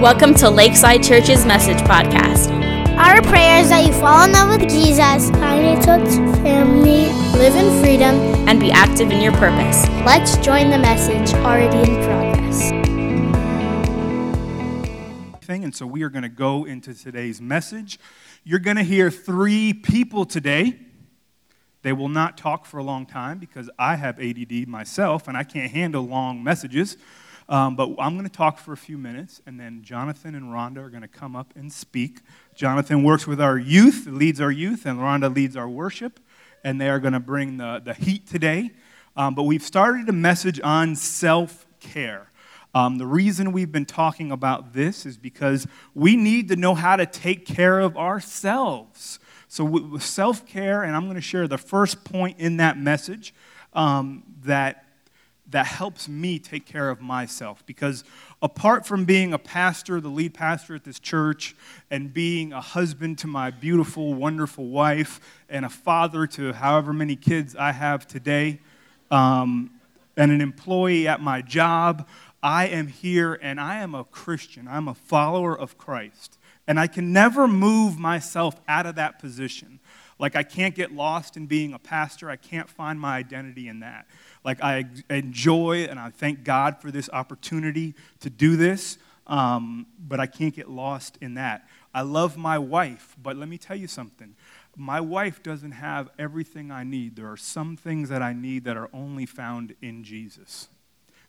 Welcome to Lakeside Church's Message Podcast. Our prayer is that you fall in love with Jesus, find a church family, live in freedom, and be active in your purpose. Let's join the message already in progress. And so we are going to go into today's message. You're going to hear three people today. They will not talk for a long time because I have ADD myself and I can't handle long messages. Um, but I'm going to talk for a few minutes, and then Jonathan and Rhonda are going to come up and speak. Jonathan works with our youth, leads our youth, and Rhonda leads our worship, and they are going to bring the, the heat today. Um, but we've started a message on self care. Um, the reason we've been talking about this is because we need to know how to take care of ourselves. So, self care, and I'm going to share the first point in that message um, that that helps me take care of myself. Because apart from being a pastor, the lead pastor at this church, and being a husband to my beautiful, wonderful wife, and a father to however many kids I have today, um, and an employee at my job, I am here and I am a Christian. I'm a follower of Christ. And I can never move myself out of that position. Like, I can't get lost in being a pastor, I can't find my identity in that. Like, I enjoy and I thank God for this opportunity to do this, um, but I can't get lost in that. I love my wife, but let me tell you something. My wife doesn't have everything I need. There are some things that I need that are only found in Jesus.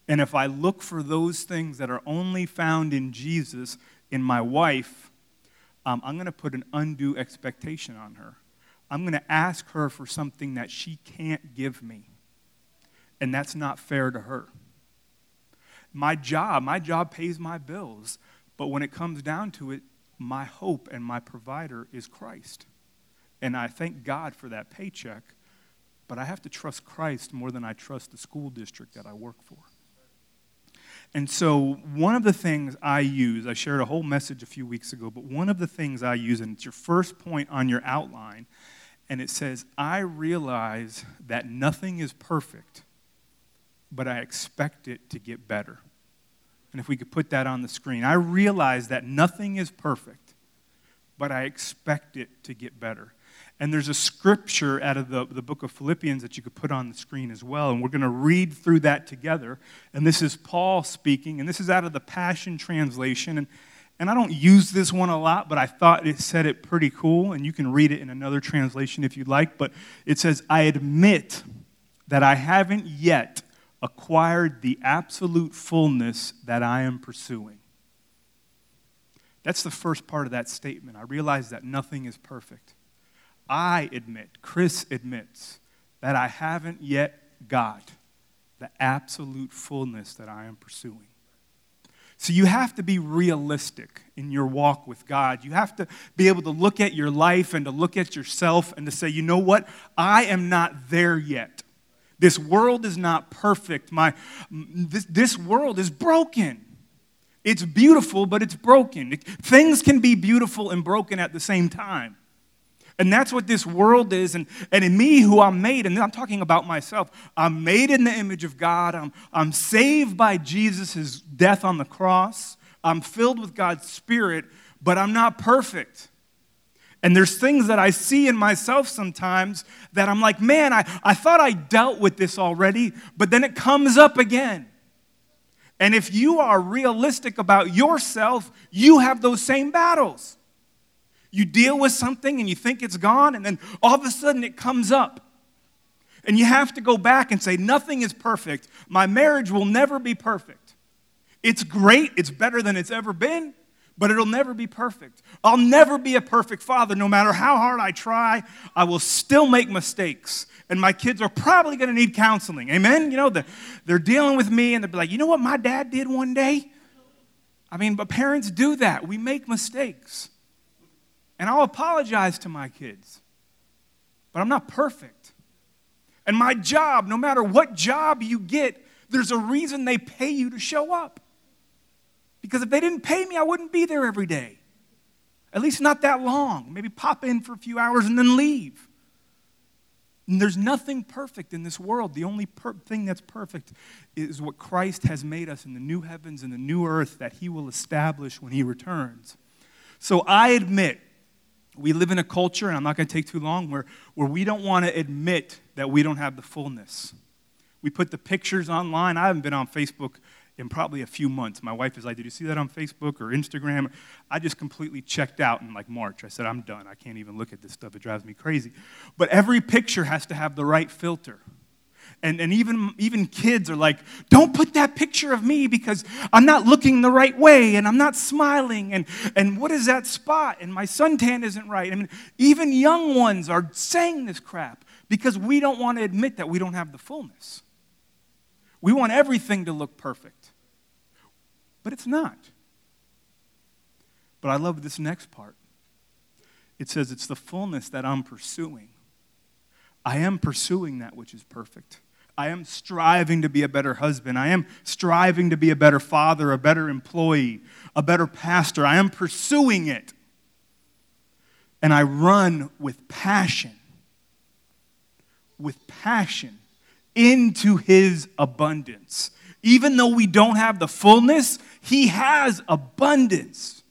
And if I look for those things that are only found in Jesus, in my wife, um, I'm going to put an undue expectation on her. I'm going to ask her for something that she can't give me and that's not fair to her. My job, my job pays my bills, but when it comes down to it, my hope and my provider is Christ. And I thank God for that paycheck, but I have to trust Christ more than I trust the school district that I work for. And so, one of the things I use, I shared a whole message a few weeks ago, but one of the things I use, and it's your first point on your outline, and it says, I realize that nothing is perfect but I expect it to get better. And if we could put that on the screen, I realize that nothing is perfect, but I expect it to get better. And there's a scripture out of the, the book of Philippians that you could put on the screen as well. And we're going to read through that together. And this is Paul speaking, and this is out of the Passion Translation. And, and I don't use this one a lot, but I thought it said it pretty cool. And you can read it in another translation if you'd like. But it says, I admit that I haven't yet acquired the absolute fullness that I am pursuing. That's the first part of that statement. I realize that nothing is perfect. I admit, Chris admits, that I haven't yet got the absolute fullness that I am pursuing. So you have to be realistic in your walk with God. You have to be able to look at your life and to look at yourself and to say, you know what? I am not there yet. This world is not perfect. My, this, this world is broken. It's beautiful, but it's broken. Things can be beautiful and broken at the same time. And that's what this world is. And, and in me, who I'm made, and I'm talking about myself, I'm made in the image of God. I'm, I'm saved by Jesus' death on the cross. I'm filled with God's Spirit, but I'm not perfect. And there's things that I see in myself sometimes that I'm like, man, I, I thought I dealt with this already, but then it comes up again. And if you are realistic about yourself, you have those same battles. You deal with something and you think it's gone, and then all of a sudden it comes up. And you have to go back and say, Nothing is perfect. My marriage will never be perfect. It's great, it's better than it's ever been, but it'll never be perfect. I'll never be a perfect father. No matter how hard I try, I will still make mistakes. And my kids are probably going to need counseling. Amen? You know, they're dealing with me and they'll be like, you know what my dad did one day? I mean, but parents do that. We make mistakes. And I'll apologize to my kids, but I'm not perfect. And my job, no matter what job you get, there's a reason they pay you to show up. Because if they didn't pay me, I wouldn't be there every day. At least not that long. Maybe pop in for a few hours and then leave. And there's nothing perfect in this world. The only per- thing that's perfect is what Christ has made us in the new heavens and the new earth that he will establish when he returns. So I admit, we live in a culture, and I'm not going to take too long, where, where we don't want to admit that we don't have the fullness. We put the pictures online. I haven't been on Facebook in probably a few months. My wife is like, Did you see that on Facebook or Instagram? I just completely checked out in like March. I said, I'm done. I can't even look at this stuff. It drives me crazy. But every picture has to have the right filter. And, and even, even kids are like, don't put that picture of me because I'm not looking the right way and I'm not smiling. And, and what is that spot? And my suntan isn't right. I mean, even young ones are saying this crap because we don't want to admit that we don't have the fullness. We want everything to look perfect, but it's not. But I love this next part. It says it's the fullness that I'm pursuing. I am pursuing that which is perfect. I am striving to be a better husband. I am striving to be a better father, a better employee, a better pastor. I am pursuing it. And I run with passion. With passion into his abundance. Even though we don't have the fullness, he has abundance.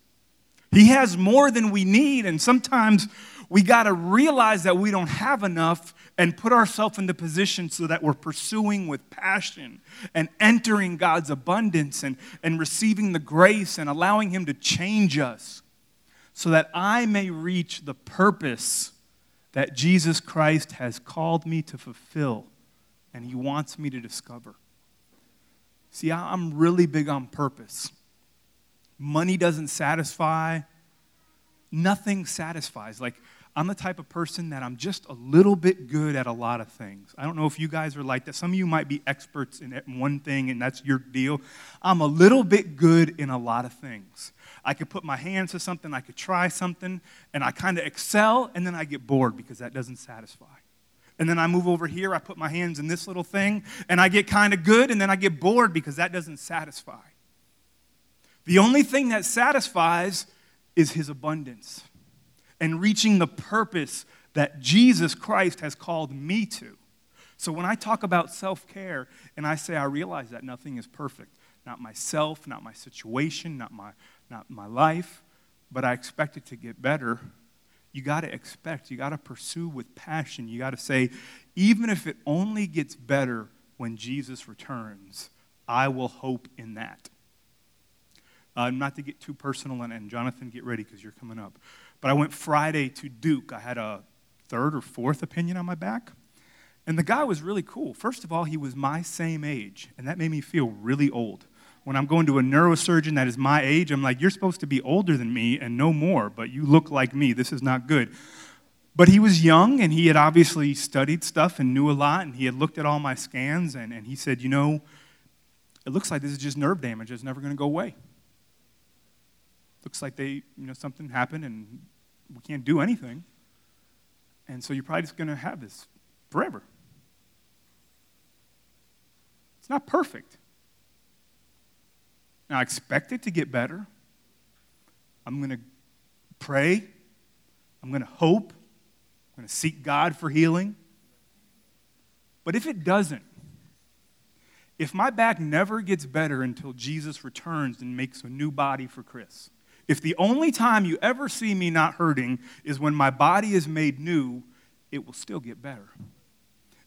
He has more than we need, and sometimes we got to realize that we don't have enough and put ourselves in the position so that we're pursuing with passion and entering God's abundance and, and receiving the grace and allowing Him to change us so that I may reach the purpose that Jesus Christ has called me to fulfill and He wants me to discover. See, I'm really big on purpose. Money doesn't satisfy, nothing satisfies. Like, I'm the type of person that I'm just a little bit good at a lot of things. I don't know if you guys are like that. Some of you might be experts in one thing and that's your deal. I'm a little bit good in a lot of things. I could put my hands to something, I could try something, and I kind of excel, and then I get bored because that doesn't satisfy and then I move over here, I put my hands in this little thing, and I get kind of good, and then I get bored because that doesn't satisfy. The only thing that satisfies is His abundance and reaching the purpose that Jesus Christ has called me to. So when I talk about self care and I say I realize that nothing is perfect, not myself, not my situation, not my, not my life, but I expect it to get better you got to expect, you got to pursue with passion. You got to say, even if it only gets better when Jesus returns, I will hope in that. Uh, not to get too personal, and, and Jonathan, get ready because you're coming up. But I went Friday to Duke. I had a third or fourth opinion on my back. And the guy was really cool. First of all, he was my same age, and that made me feel really old when I'm going to a neurosurgeon that is my age, I'm like, you're supposed to be older than me and no more, but you look like me. This is not good. But he was young and he had obviously studied stuff and knew a lot, and he had looked at all my scans, and, and he said, You know, it looks like this is just nerve damage. It's never going to go away. Looks like they, you know, something happened and we can't do anything. And so you're probably just going to have this forever. It's not perfect. Now, I expect it to get better. I'm going to pray. I'm going to hope. I'm going to seek God for healing. But if it doesn't, if my back never gets better until Jesus returns and makes a new body for Chris, if the only time you ever see me not hurting is when my body is made new, it will still get better.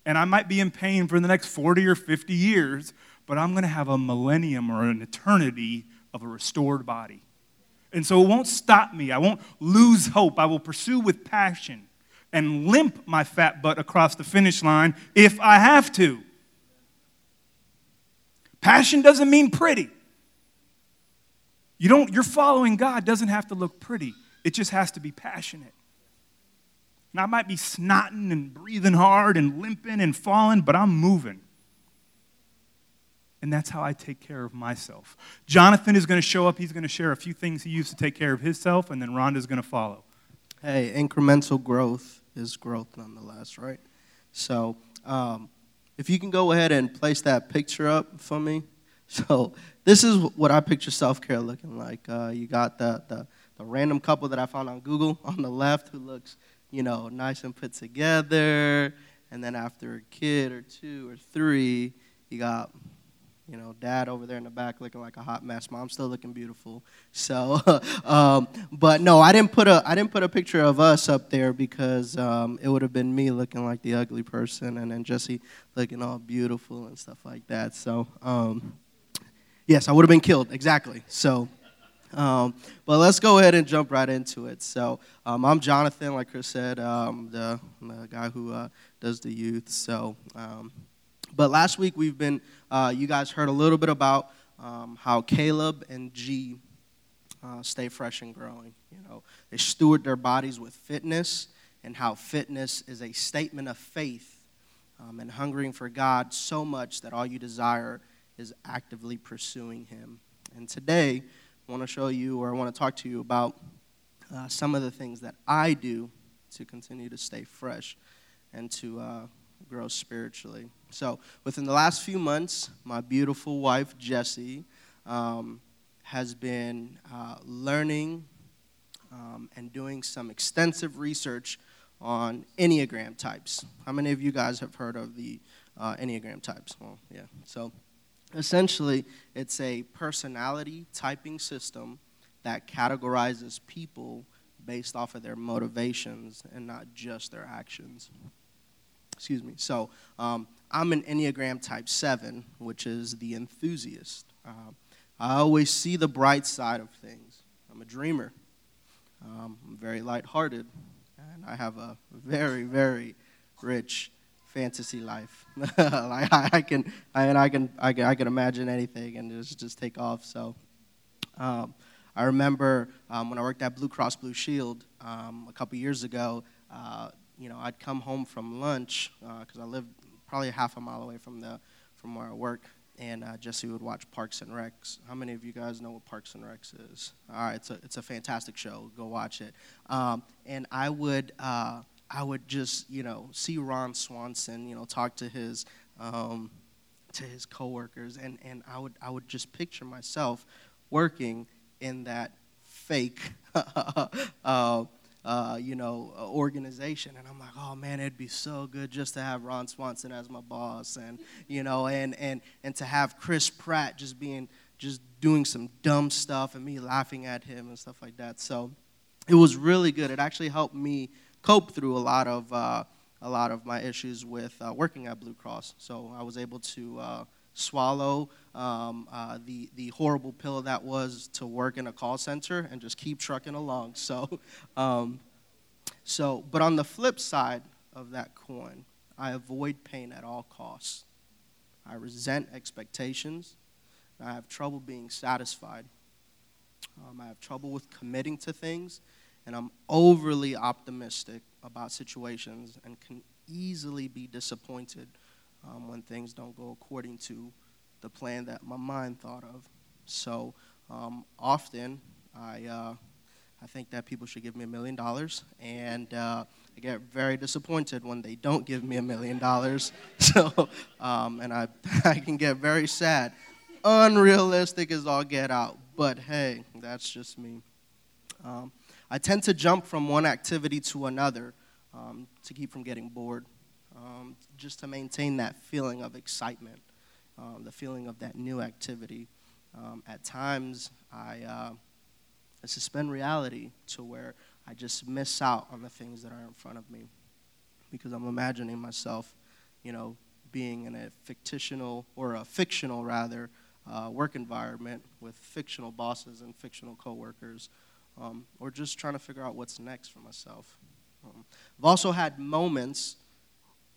And I might be in pain for the next 40 or 50 years, but I'm going to have a millennium or an eternity of a restored body. And so it won't stop me. I won't lose hope. I will pursue with passion and limp my fat butt across the finish line if I have to. Passion doesn't mean pretty. You don't, you're following God doesn't have to look pretty. It just has to be passionate. And I might be snotting and breathing hard and limping and falling, but I'm moving and that's how I take care of myself. Jonathan is going to show up. He's going to share a few things he used to take care of himself, and then Rhonda's going to follow. Hey, incremental growth is growth nonetheless, right? So, um, if you can go ahead and place that picture up for me. So, this is what I picture self care looking like. Uh, you got the, the, the random couple that I found on Google on the left who looks, you know, nice and put together and then after a kid or two or three, you got you know, dad over there in the back looking like a hot mess. Mom still looking beautiful. So, um, but no, I didn't put a I didn't put a picture of us up there because um, it would have been me looking like the ugly person, and then Jesse looking all beautiful and stuff like that. So, um, yes, I would have been killed exactly. So. Um, but let's go ahead and jump right into it. So um, I'm Jonathan, like Chris said, um, the, the, guy who uh, does the youth. So, um, but last week we've been uh, you guys heard a little bit about um, how Caleb and G uh, stay fresh and growing. You know, they steward their bodies with fitness, and how fitness is a statement of faith um, and hungering for God so much that all you desire is actively pursuing Him. And today, want to show you, or I want to talk to you about uh, some of the things that I do to continue to stay fresh and to uh, grow spiritually. So, within the last few months, my beautiful wife, Jessie, um, has been uh, learning um, and doing some extensive research on Enneagram types. How many of you guys have heard of the uh, Enneagram types? Well, yeah. So, essentially, it's a personality typing system that categorizes people based off of their motivations and not just their actions. Excuse me. So, um, I'm an Enneagram type 7, which is the enthusiast. Uh, I always see the bright side of things. I'm a dreamer. Um, I'm very lighthearted, and I have a very, very rich fantasy life. like I, I, can, I, and I can, I can, I can imagine anything and just just take off. So, um, I remember um, when I worked at Blue Cross Blue Shield um, a couple years ago. Uh, you know, I'd come home from lunch because uh, I lived probably half a mile away from the from where I work, and uh, Jesse would watch Parks and Recs. How many of you guys know what Parks and Recs is? All right, it's a it's a fantastic show. Go watch it. Um, and I would uh, I would just you know see Ron Swanson you know talk to his um, to his coworkers, and and I would I would just picture myself working in that fake. uh, uh, you know, organization. And I'm like, oh man, it'd be so good just to have Ron Swanson as my boss, and you know, and and and to have Chris Pratt just being just doing some dumb stuff and me laughing at him and stuff like that. So it was really good. It actually helped me cope through a lot of uh, a lot of my issues with uh, working at Blue Cross. So I was able to uh, swallow um, uh, the, the horrible pill that was to work in a call center and just keep trucking along. So, um, so, but on the flip side of that coin, I avoid pain at all costs. I resent expectations. I have trouble being satisfied. Um, I have trouble with committing to things, and I'm overly optimistic about situations and can easily be disappointed um, when things don't go according to the plan that my mind thought of. So um, often I, uh, I think that people should give me a million dollars, and uh, I get very disappointed when they don't give me a million dollars. So, um, and I, I can get very sad. Unrealistic as all get out, but hey, that's just me. Um, I tend to jump from one activity to another um, to keep from getting bored um, just to maintain that feeling of excitement, um, the feeling of that new activity. Um, at times, I, uh, I suspend reality to where I just miss out on the things that are in front of me because I'm imagining myself, you know, being in a fictional or a fictional rather uh, work environment with fictional bosses and fictional coworkers, um, or just trying to figure out what's next for myself. Um, I've also had moments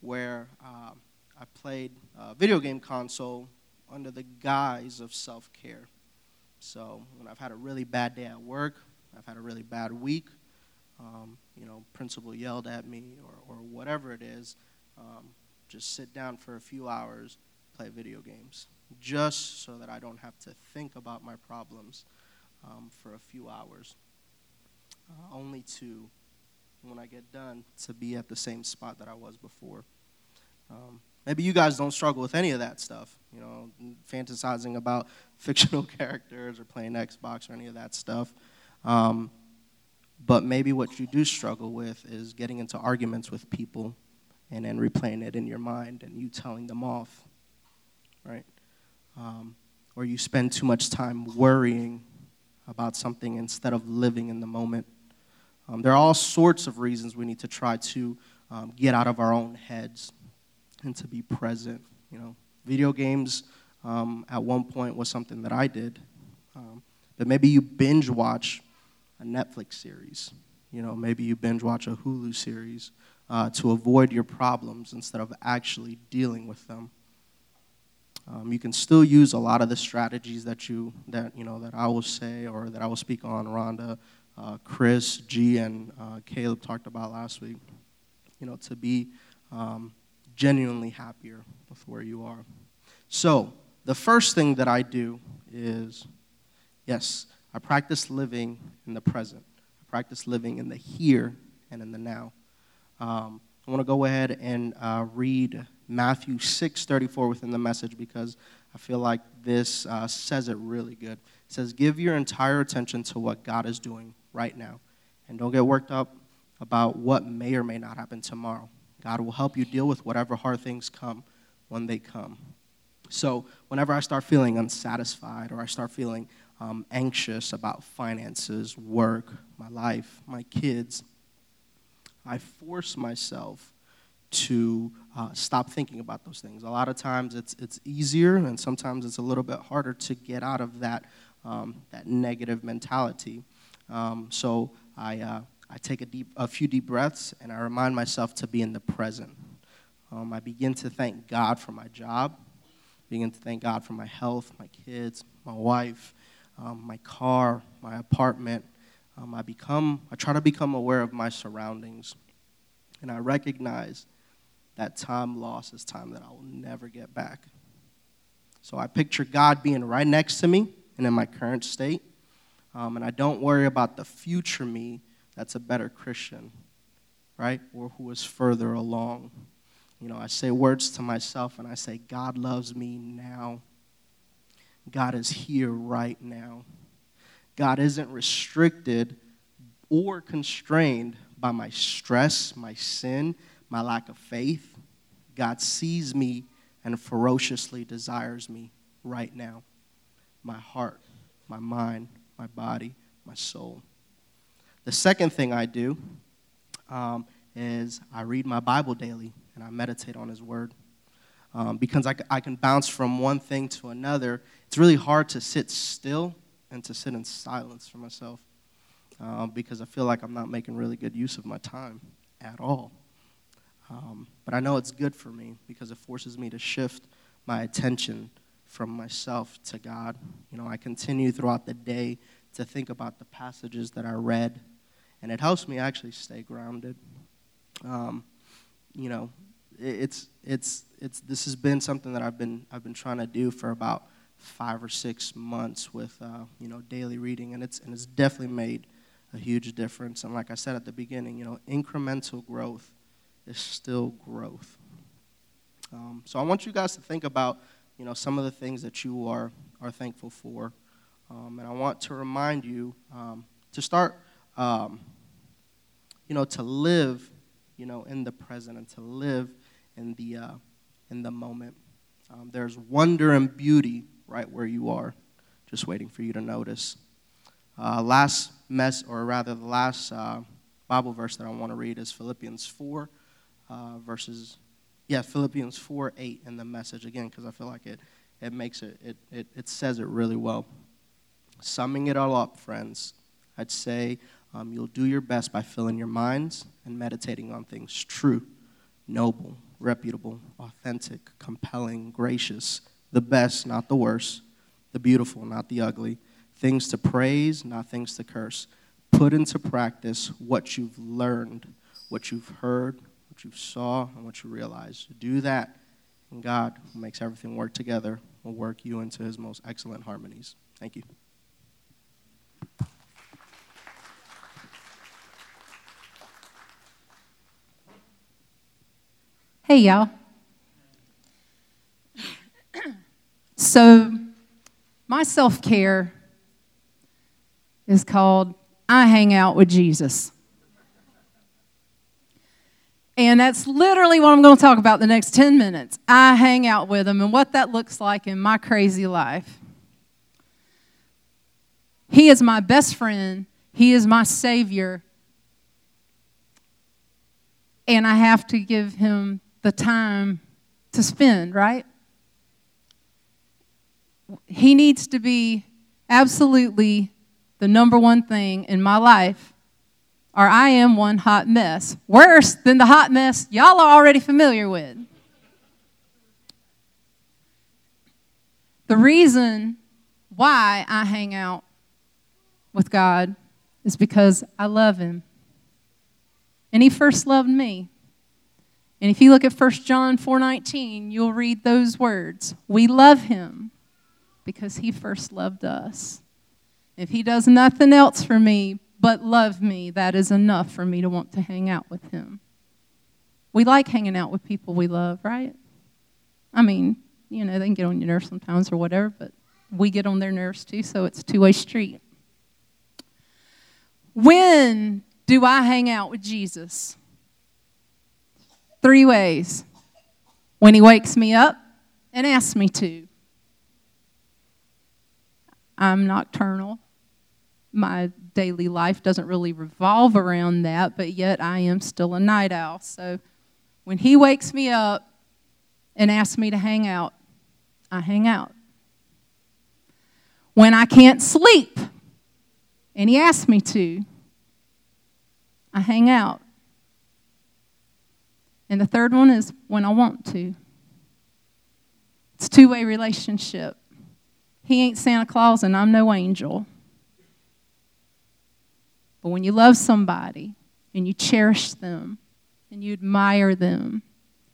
where uh, I played a video game console under the guise of self care. So when I've had a really bad day at work, I've had a really bad week, um, you know, principal yelled at me or, or whatever it is, um, just sit down for a few hours, play video games, just so that I don't have to think about my problems um, for a few hours, uh, only to when I get done to be at the same spot that I was before. Um, maybe you guys don't struggle with any of that stuff, you know, fantasizing about fictional characters or playing Xbox or any of that stuff. Um, but maybe what you do struggle with is getting into arguments with people and then replaying it in your mind and you telling them off, right? Um, or you spend too much time worrying about something instead of living in the moment. Um, there are all sorts of reasons we need to try to um, get out of our own heads and to be present. You know, video games um, at one point was something that I did, um, but maybe you binge watch a Netflix series. You know, maybe you binge watch a Hulu series uh, to avoid your problems instead of actually dealing with them. Um, you can still use a lot of the strategies that you that you know that I will say or that I will speak on. Rhonda, uh, Chris, G, and uh, Caleb talked about last week. You know, to be um, genuinely happier with where you are. So the first thing that I do is, yes, I practice living in the present. I practice living in the here and in the now. Um, I want to go ahead and uh, read Matthew 6:34 within the message because I feel like this uh, says it really good. It says, "Give your entire attention to what God is doing right now, and don't get worked up about what may or may not happen tomorrow. God will help you deal with whatever hard things come when they come." So, whenever I start feeling unsatisfied or I start feeling um, anxious about finances, work, my life, my kids, I force myself to uh, stop thinking about those things. A lot of times it's, it's easier, and sometimes it's a little bit harder to get out of that, um, that negative mentality. Um, so I, uh, I take a, deep, a few deep breaths and I remind myself to be in the present. Um, I begin to thank God for my job, begin to thank God for my health, my kids, my wife, um, my car, my apartment, um, I become, I try to become aware of my surroundings. And I recognize that time lost is time that I will never get back. So I picture God being right next to me and in my current state. Um, and I don't worry about the future me that's a better Christian, right? Or who is further along. You know, I say words to myself and I say, God loves me now. God is here right now. God isn't restricted or constrained by my stress, my sin, my lack of faith. God sees me and ferociously desires me right now. My heart, my mind, my body, my soul. The second thing I do um, is I read my Bible daily and I meditate on His Word. Um, because I, I can bounce from one thing to another, it's really hard to sit still and to sit in silence for myself uh, because I feel like I'm not making really good use of my time at all. Um, but I know it's good for me because it forces me to shift my attention from myself to God. You know, I continue throughout the day to think about the passages that I read, and it helps me actually stay grounded. Um, you know, it's it's it's this has been something that I've been I've been trying to do for about five or six months with uh, you know daily reading, and it's and it's definitely made a huge difference. And like I said at the beginning, you know, incremental growth is still growth. Um, so I want you guys to think about you know some of the things that you are are thankful for, um, and I want to remind you um, to start um, you know to live you know in the present and to live in the uh, in the moment. Um, there's wonder and beauty right where you are, just waiting for you to notice. Uh, last mess, or rather, the last uh, Bible verse that I want to read is Philippians 4, uh, verses, yeah, Philippians 4 8 in the message again, because I feel like it, it makes it, it, it, it says it really well. Summing it all up, friends, I'd say um, you'll do your best by filling your minds and meditating on things true, noble, reputable, authentic, compelling, gracious the best, not the worst, the beautiful, not the ugly, things to praise, not things to curse. Put into practice what you've learned, what you've heard, what you saw, and what you realized. Do that, and God, makes everything work together, will work you into his most excellent harmonies. Thank you. Hey, y'all. So, my self care is called I Hang Out with Jesus. And that's literally what I'm going to talk about the next 10 minutes. I hang out with him and what that looks like in my crazy life. He is my best friend, he is my savior. And I have to give him the time to spend, right? He needs to be absolutely the number one thing in my life, or I am one hot mess. Worse than the hot mess y'all are already familiar with. The reason why I hang out with God is because I love Him. And He first loved me. And if you look at 1 John 4:19, you'll read those words. We love him because he first loved us. If he does nothing else for me but love me, that is enough for me to want to hang out with him. We like hanging out with people we love, right? I mean, you know, they can get on your nerves sometimes or whatever, but we get on their nerves too, so it's a two way street. When do I hang out with Jesus? Three ways. When he wakes me up and asks me to. I'm nocturnal. My daily life doesn't really revolve around that, but yet I am still a night owl. So when he wakes me up and asks me to hang out, I hang out. When I can't sleep and he asks me to, I hang out. And the third one is when I want to. It's a two way relationship. He ain't Santa Claus and I'm no angel. But when you love somebody and you cherish them and you admire them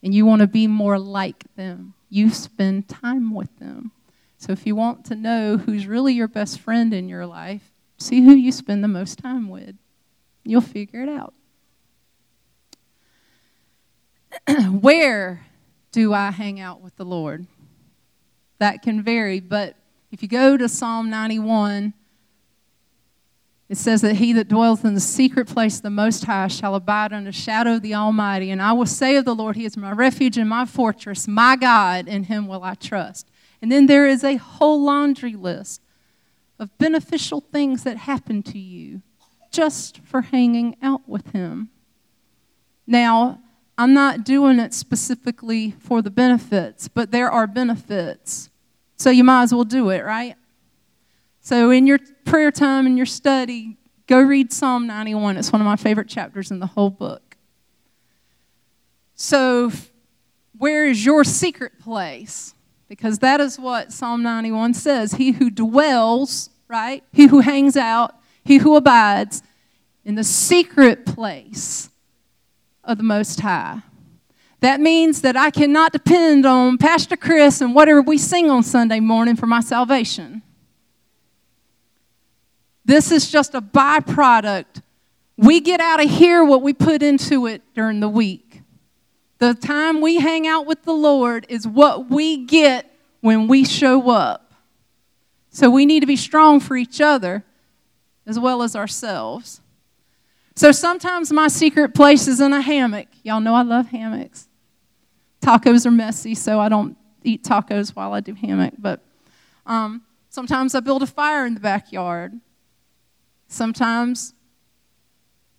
and you want to be more like them, you spend time with them. So if you want to know who's really your best friend in your life, see who you spend the most time with. You'll figure it out. Where do I hang out with the Lord? That can vary, but if you go to Psalm 91, it says that he that dwelleth in the secret place of the Most High shall abide under the shadow of the Almighty. And I will say of the Lord, He is my refuge and my fortress, my God, in Him will I trust. And then there is a whole laundry list of beneficial things that happen to you just for hanging out with Him. Now, I'm not doing it specifically for the benefits, but there are benefits. So you might as well do it, right? So in your prayer time and your study, go read Psalm 91. It's one of my favorite chapters in the whole book. So, where is your secret place? Because that is what Psalm 91 says. He who dwells, right? He who hangs out, he who abides in the secret place of the Most High. That means that I cannot depend on Pastor Chris and whatever we sing on Sunday morning for my salvation. This is just a byproduct. We get out of here what we put into it during the week. The time we hang out with the Lord is what we get when we show up. So we need to be strong for each other as well as ourselves. So sometimes my secret place is in a hammock. Y'all know I love hammocks. Tacos are messy, so I don't eat tacos while I do hammock. But um, sometimes I build a fire in the backyard. Sometimes,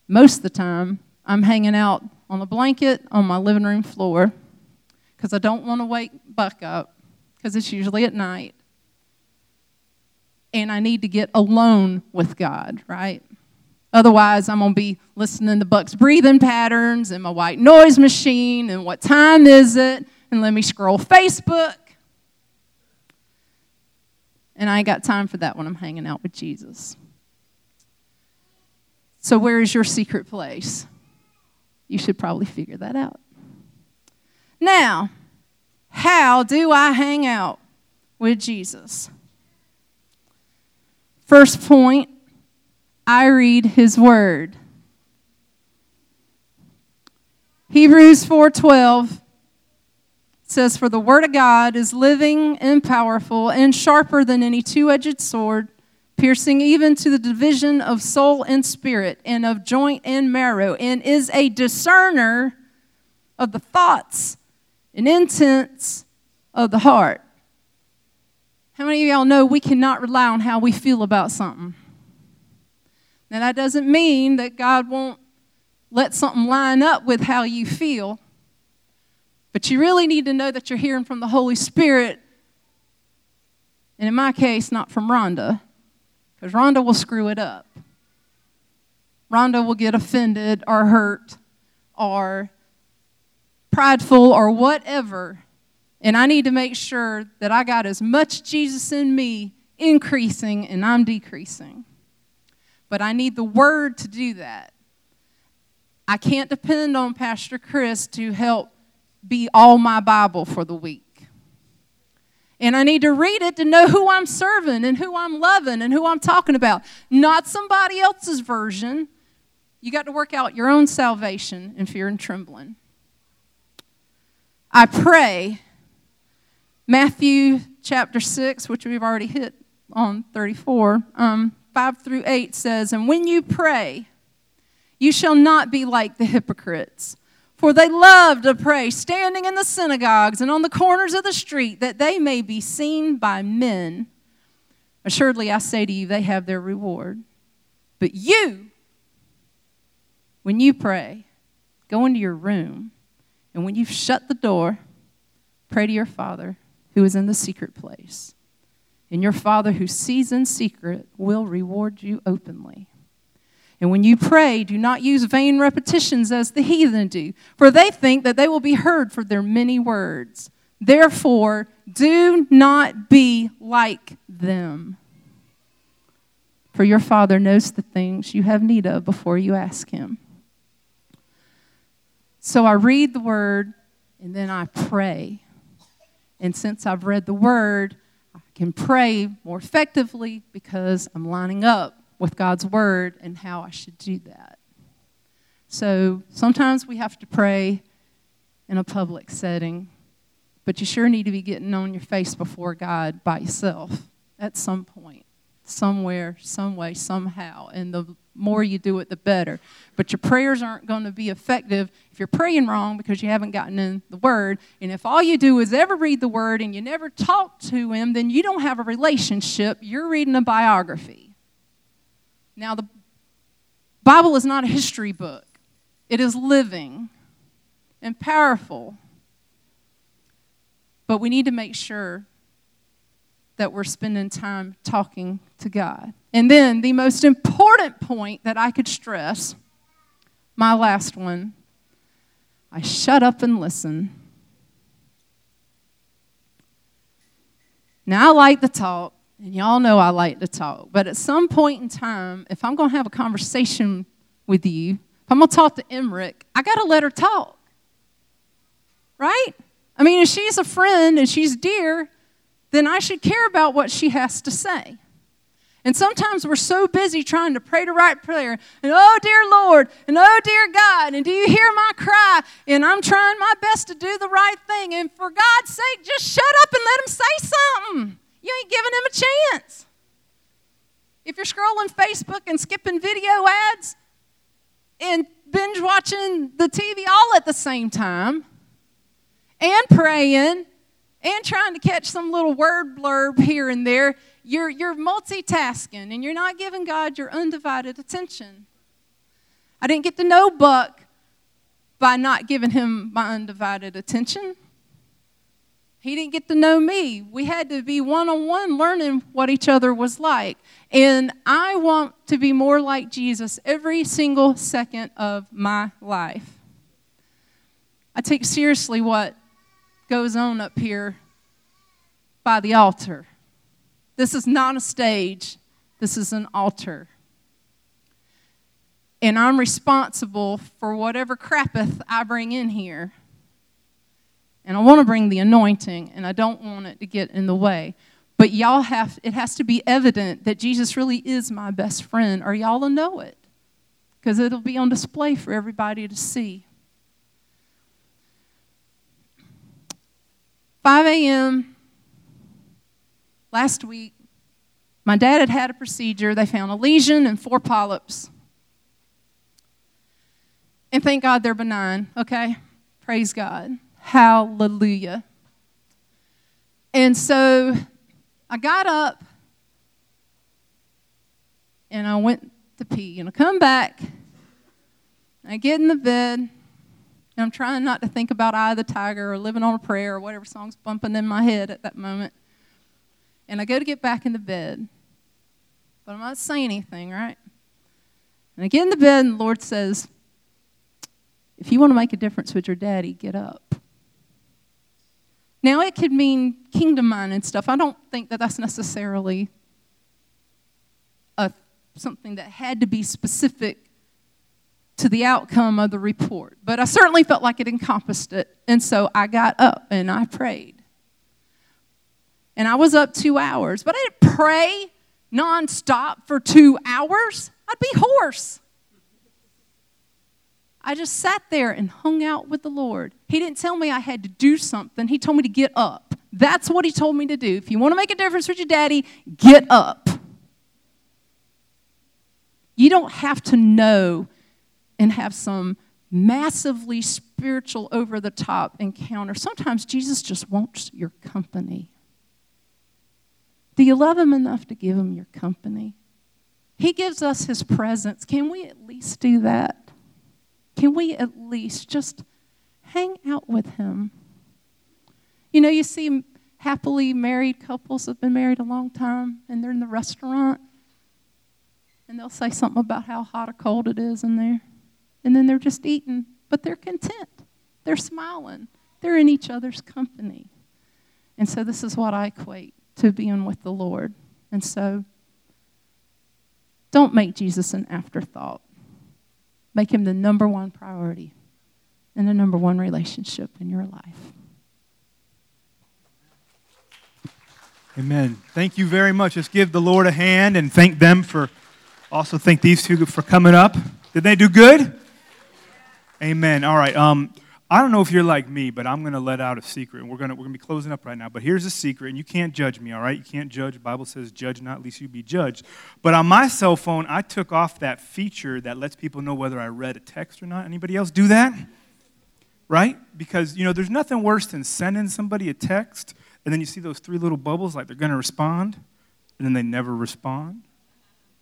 most of the time, I'm hanging out on a blanket on my living room floor because I don't want to wake Buck up because it's usually at night. And I need to get alone with God, right? Otherwise, I'm going to be listening to Buck's breathing patterns and my white noise machine and what time is it, and let me scroll Facebook. And I ain't got time for that when I'm hanging out with Jesus. So, where is your secret place? You should probably figure that out. Now, how do I hang out with Jesus? First point I read his word. Hebrews 4:12 says for the word of God is living and powerful and sharper than any two-edged sword piercing even to the division of soul and spirit and of joint and marrow and is a discerner of the thoughts and intents of the heart. How many of y'all know we cannot rely on how we feel about something? Now, that doesn't mean that God won't let something line up with how you feel, but you really need to know that you're hearing from the Holy Spirit. And in my case, not from Rhonda, because Rhonda will screw it up. Rhonda will get offended or hurt or prideful or whatever. And I need to make sure that I got as much Jesus in me increasing and I'm decreasing. But I need the Word to do that. I can't depend on Pastor Chris to help be all my Bible for the week. And I need to read it to know who I'm serving and who I'm loving and who I'm talking about, not somebody else's version. You got to work out your own salvation in fear and trembling. I pray Matthew chapter 6, which we've already hit on 34, um, 5 through 8 says, And when you pray, you shall not be like the hypocrites, for they love to pray standing in the synagogues and on the corners of the street, that they may be seen by men. Assuredly, I say to you, they have their reward. But you, when you pray, go into your room, and when you've shut the door, pray to your Father who is in the secret place. And your Father who sees in secret will reward you openly. And when you pray, do not use vain repetitions as the heathen do, for they think that they will be heard for their many words. Therefore, do not be like them. For your Father knows the things you have need of before you ask Him. So I read the Word and then I pray. And since I've read the Word, I can pray more effectively because I'm lining up with God's Word and how I should do that. So sometimes we have to pray in a public setting, but you sure need to be getting on your face before God by yourself at some point, somewhere, some way, somehow. And the more you do it, the better. But your prayers aren't going to be effective if you're praying wrong because you haven't gotten in the Word. And if all you do is ever read the Word and you never talk to Him, then you don't have a relationship. You're reading a biography. Now, the Bible is not a history book, it is living and powerful. But we need to make sure that we're spending time talking to God. And then the most important point that I could stress, my last one, I shut up and listen. Now, I like to talk, and y'all know I like to talk, but at some point in time, if I'm going to have a conversation with you, if I'm going to talk to Emmerich, I got to let her talk. Right? I mean, if she's a friend and she's dear, then I should care about what she has to say. And sometimes we're so busy trying to pray the right prayer, and oh dear Lord, and oh dear God, and do you hear my cry? And I'm trying my best to do the right thing. And for God's sake, just shut up and let him say something. You ain't giving him a chance. If you're scrolling Facebook and skipping video ads and binge watching the TV all at the same time, and praying, and trying to catch some little word blurb here and there, you're, you're multitasking and you're not giving God your undivided attention. I didn't get to know Buck by not giving him my undivided attention. He didn't get to know me. We had to be one on one learning what each other was like. And I want to be more like Jesus every single second of my life. I take seriously what goes on up here by the altar. This is not a stage, this is an altar. And I'm responsible for whatever crappeth I bring in here. And I want to bring the anointing, and I don't want it to get in the way. But y'all have, it has to be evident that Jesus really is my best friend, or y'all will know it. Because it'll be on display for everybody to see. 5 a.m. last week, my dad had had a procedure. They found a lesion and four polyps. And thank God they're benign, okay? Praise God. Hallelujah. And so I got up and I went to pee. And I come back, I get in the bed, and I'm trying not to think about Eye of the Tiger or Living on a Prayer or whatever song's bumping in my head at that moment. And I go to get back in the bed, but I'm not saying anything, right? And I get in the bed, and the Lord says, If you want to make a difference with your daddy, get up. Now, it could mean kingdom mind and stuff. I don't think that that's necessarily a, something that had to be specific to the outcome of the report, but I certainly felt like it encompassed it. And so I got up and I prayed. And I was up two hours, but I didn't pray nonstop for two hours. I'd be hoarse. I just sat there and hung out with the Lord. He didn't tell me I had to do something, He told me to get up. That's what He told me to do. If you want to make a difference with your daddy, get up. You don't have to know and have some massively spiritual, over the top encounter. Sometimes Jesus just wants your company. Do you love Him enough to give Him your company? He gives us His presence. Can we at least do that? Can we at least just hang out with Him? You know, you see happily married couples have been married a long time and they're in the restaurant and they'll say something about how hot or cold it is in there. And then they're just eating, but they're content. They're smiling. They're in each other's company. And so this is what I equate to being with the Lord. And so don't make Jesus an afterthought. Make him the number one priority and the number one relationship in your life. Amen. Thank you very much. Let's give the Lord a hand and thank them for, also thank these two for coming up. Did they do good? Amen. All right. Um, I don't know if you're like me, but I'm going to let out a secret. And we're going to we're going to be closing up right now. But here's a secret, and you can't judge me, all right? You can't judge. The Bible says, judge not, least you be judged. But on my cell phone, I took off that feature that lets people know whether I read a text or not. Anybody else do that? Right? Because, you know, there's nothing worse than sending somebody a text and then you see those three little bubbles like they're going to respond, and then they never respond,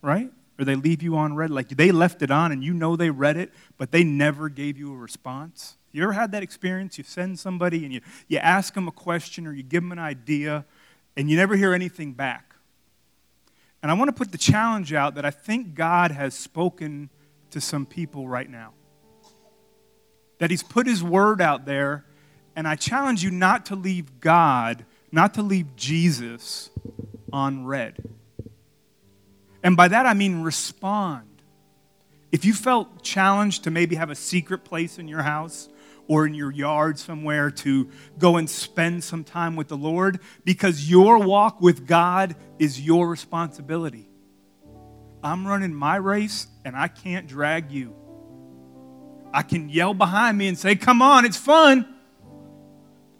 right? Or they leave you on like they left it on and you know they read it, but they never gave you a response. You ever had that experience? You send somebody and you, you ask them a question or you give them an idea, and you never hear anything back. And I want to put the challenge out that I think God has spoken to some people right now. That He's put His word out there, and I challenge you not to leave God not to leave Jesus on read. And by that I mean respond. If you felt challenged to maybe have a secret place in your house or in your yard somewhere to go and spend some time with the Lord, because your walk with God is your responsibility. I'm running my race and I can't drag you. I can yell behind me and say, Come on, it's fun.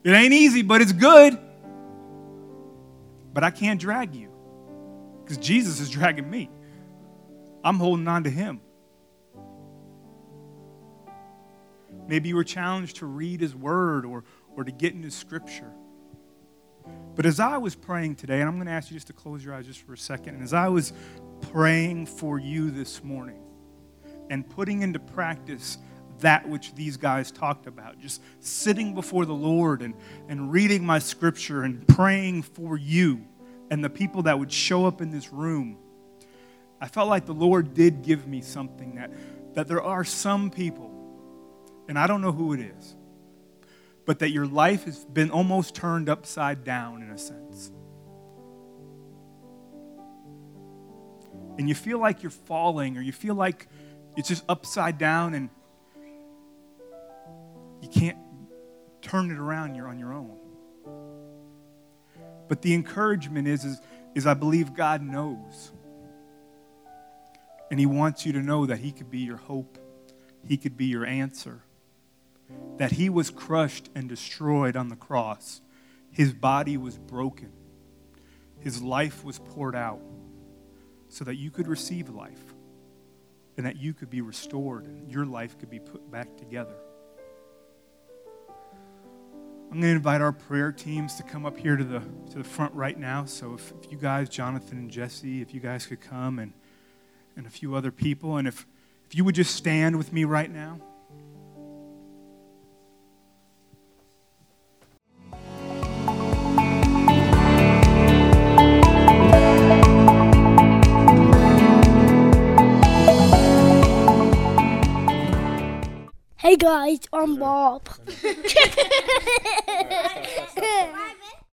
It ain't easy, but it's good. But I can't drag you because Jesus is dragging me. I'm holding on to him. Maybe you were challenged to read his word or, or to get into scripture. But as I was praying today, and I'm going to ask you just to close your eyes just for a second, and as I was praying for you this morning and putting into practice that which these guys talked about. Just sitting before the Lord and, and reading my scripture and praying for you and the people that would show up in this room. I felt like the Lord did give me something that, that there are some people, and I don't know who it is, but that your life has been almost turned upside down in a sense. And you feel like you're falling, or you feel like it's just upside down and you can't turn it around you're on your own. But the encouragement is, is, is I believe God knows. And He wants you to know that He could be your hope, He could be your answer. That He was crushed and destroyed on the cross, His body was broken, His life was poured out so that you could receive life and that you could be restored and your life could be put back together. I'm going to invite our prayer teams to come up here to the, to the front right now. So if, if you guys, Jonathan and Jesse, if you guys could come and, and a few other people, and if, if you would just stand with me right now. Guys, I'm Bob.